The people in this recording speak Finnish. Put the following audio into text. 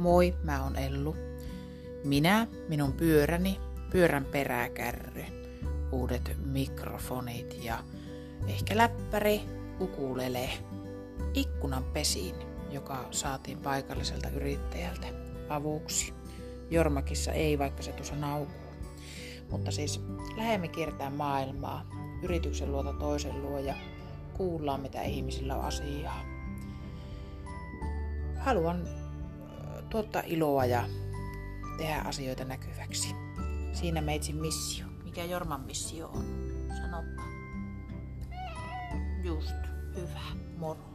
Moi, mä oon Ellu. Minä, minun pyöräni, pyörän peräkärry, uudet mikrofonit ja ehkä läppäri, ukulele, ikkunan pesiin, joka saatiin paikalliselta yrittäjältä avuksi. Jormakissa ei, vaikka se tuossa naukuu. Mutta siis lähemme kiertää maailmaa yrityksen luota toisen luo ja kuullaan, mitä ihmisillä on asiaa. Haluan tuottaa iloa ja tehdä asioita näkyväksi. Siinä meitsin missio. Mikä Jorman missio on? Sanoppa. Just. Hyvä. Moro.